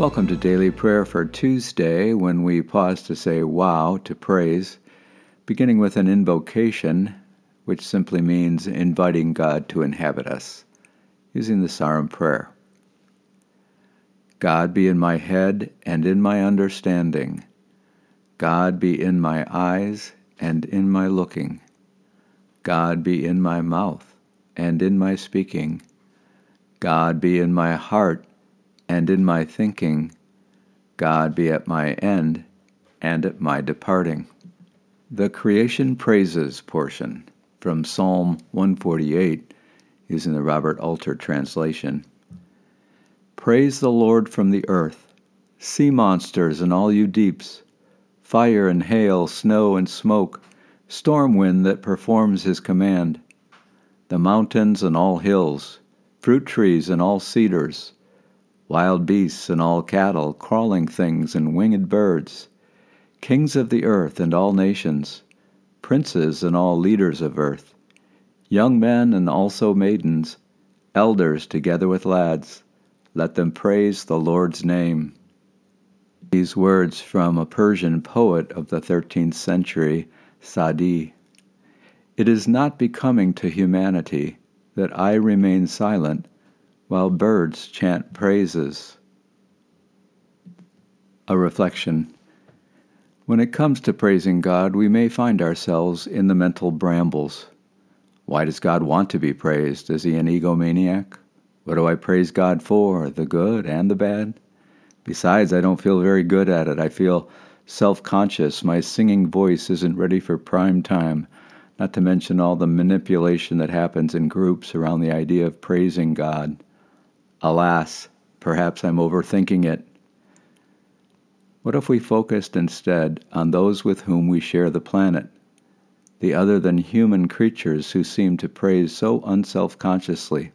Welcome to Daily Prayer for Tuesday, when we pause to say wow to praise, beginning with an invocation, which simply means inviting God to inhabit us, using the Sarum prayer. God be in my head and in my understanding. God be in my eyes and in my looking. God be in my mouth and in my speaking. God be in my heart and in my thinking, God be at my end and at my departing. The Creation Praises portion from Psalm 148, using the Robert Alter translation. Praise the Lord from the earth, sea monsters and all you deeps, fire and hail, snow and smoke, storm wind that performs his command, the mountains and all hills, fruit trees and all cedars wild beasts and all cattle, crawling things and winged birds, kings of the earth and all nations, princes and all leaders of earth, young men and also maidens, elders together with lads, let them praise the Lord's name. These words from a Persian poet of the 13th century, Sadi. It is not becoming to humanity that I remain silent while birds chant praises. A reflection. When it comes to praising God, we may find ourselves in the mental brambles. Why does God want to be praised? Is he an egomaniac? What do I praise God for, the good and the bad? Besides, I don't feel very good at it. I feel self conscious. My singing voice isn't ready for prime time, not to mention all the manipulation that happens in groups around the idea of praising God. Alas, perhaps I'm overthinking it. What if we focused instead on those with whom we share the planet, the other than human creatures who seem to praise so unself consciously?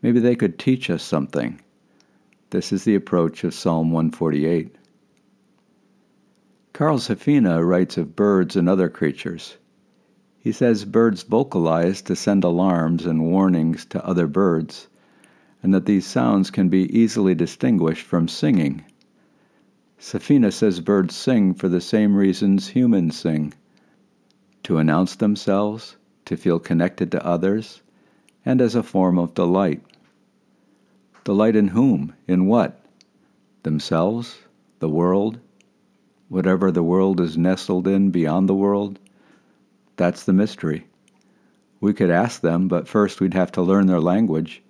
Maybe they could teach us something. This is the approach of Psalm 148. Carl Safina writes of birds and other creatures. He says birds vocalize to send alarms and warnings to other birds and that these sounds can be easily distinguished from singing. Safina says birds sing for the same reasons humans sing to announce themselves, to feel connected to others, and as a form of delight. Delight in whom? In what? Themselves? The world? Whatever the world is nestled in beyond the world? That's the mystery. We could ask them, but first we'd have to learn their language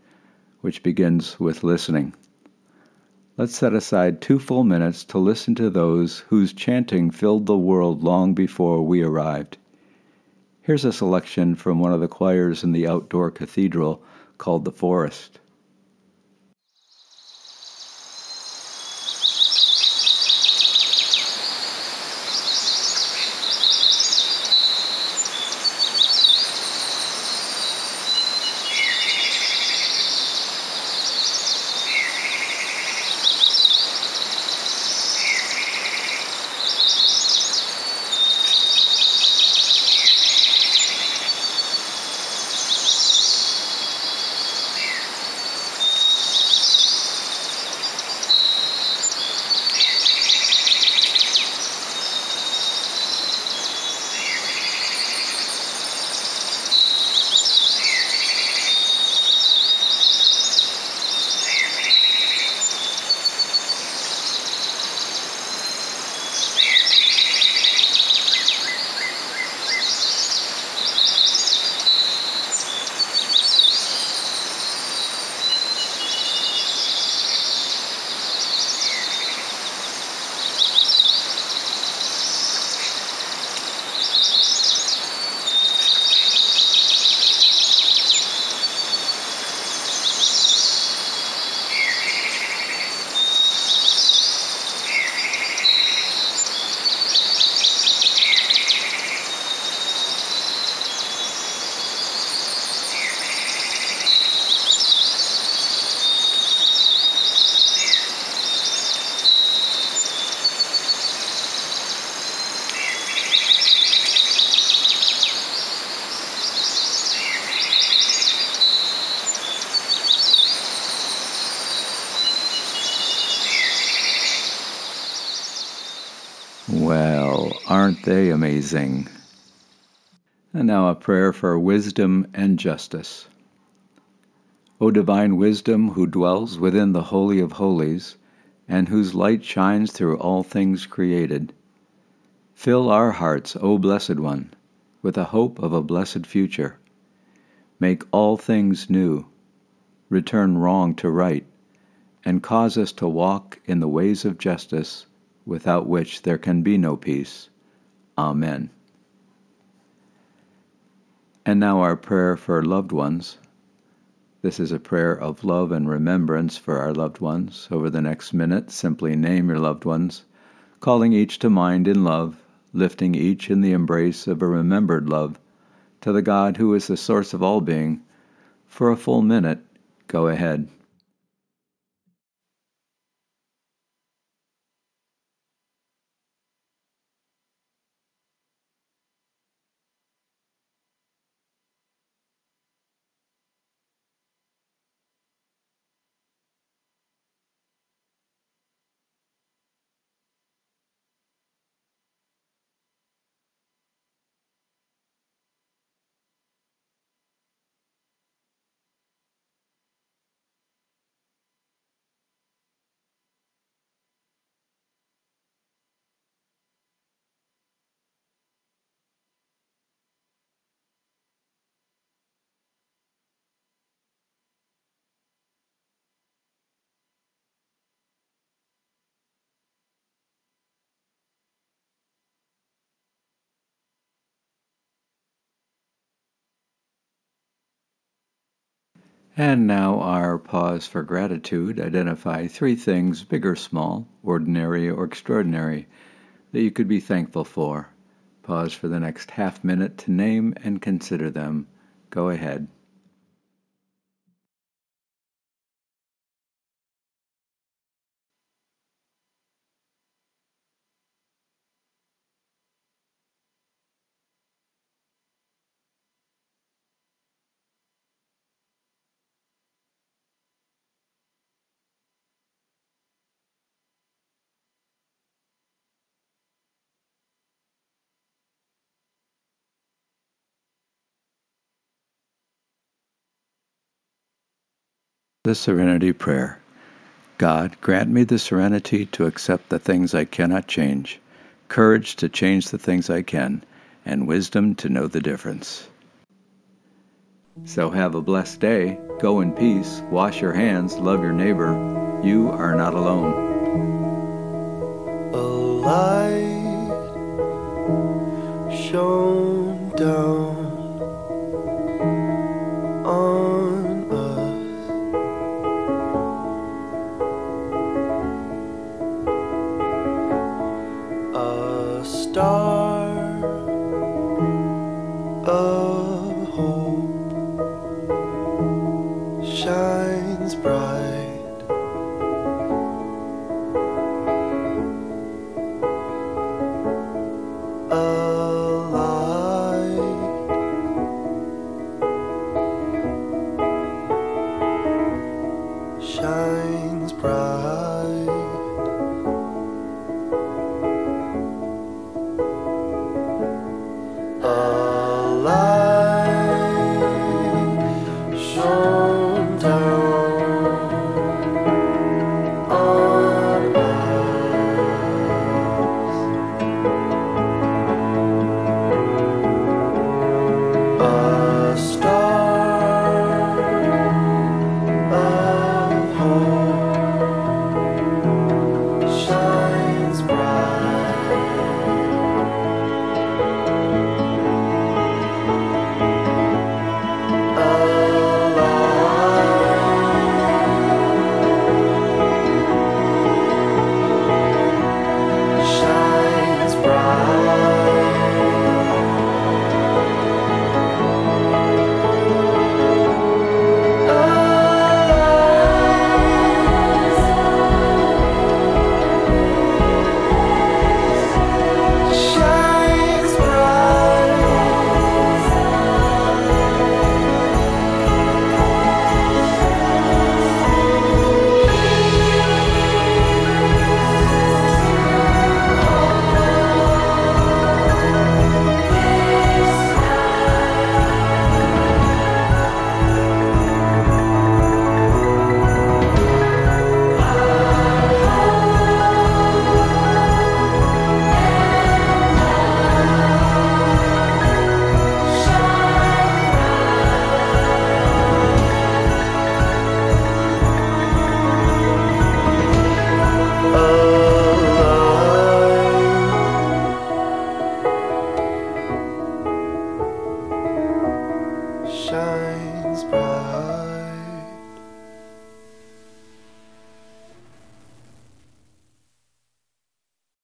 which begins with listening. Let's set aside two full minutes to listen to those whose chanting filled the world long before we arrived. Here's a selection from one of the choirs in the outdoor cathedral called the Forest. Well, aren't they amazing? And now a prayer for wisdom and justice. O divine wisdom who dwells within the Holy of Holies, and whose light shines through all things created, fill our hearts, O Blessed One, with a hope of a blessed future. Make all things new, return wrong to right, and cause us to walk in the ways of justice, without which there can be no peace. Amen. And now our prayer for loved ones. This is a prayer of love and remembrance for our loved ones. Over the next minute, simply name your loved ones, calling each to mind in love, lifting each in the embrace of a remembered love to the God who is the source of all being. For a full minute, go ahead. And now our pause for gratitude. Identify three things, big or small, ordinary or extraordinary, that you could be thankful for. Pause for the next half minute to name and consider them. Go ahead. The Serenity Prayer God, grant me the serenity to accept the things I cannot change, courage to change the things I can, and wisdom to know the difference. So have a blessed day. Go in peace. Wash your hands. Love your neighbor. You are not alone. A light shone down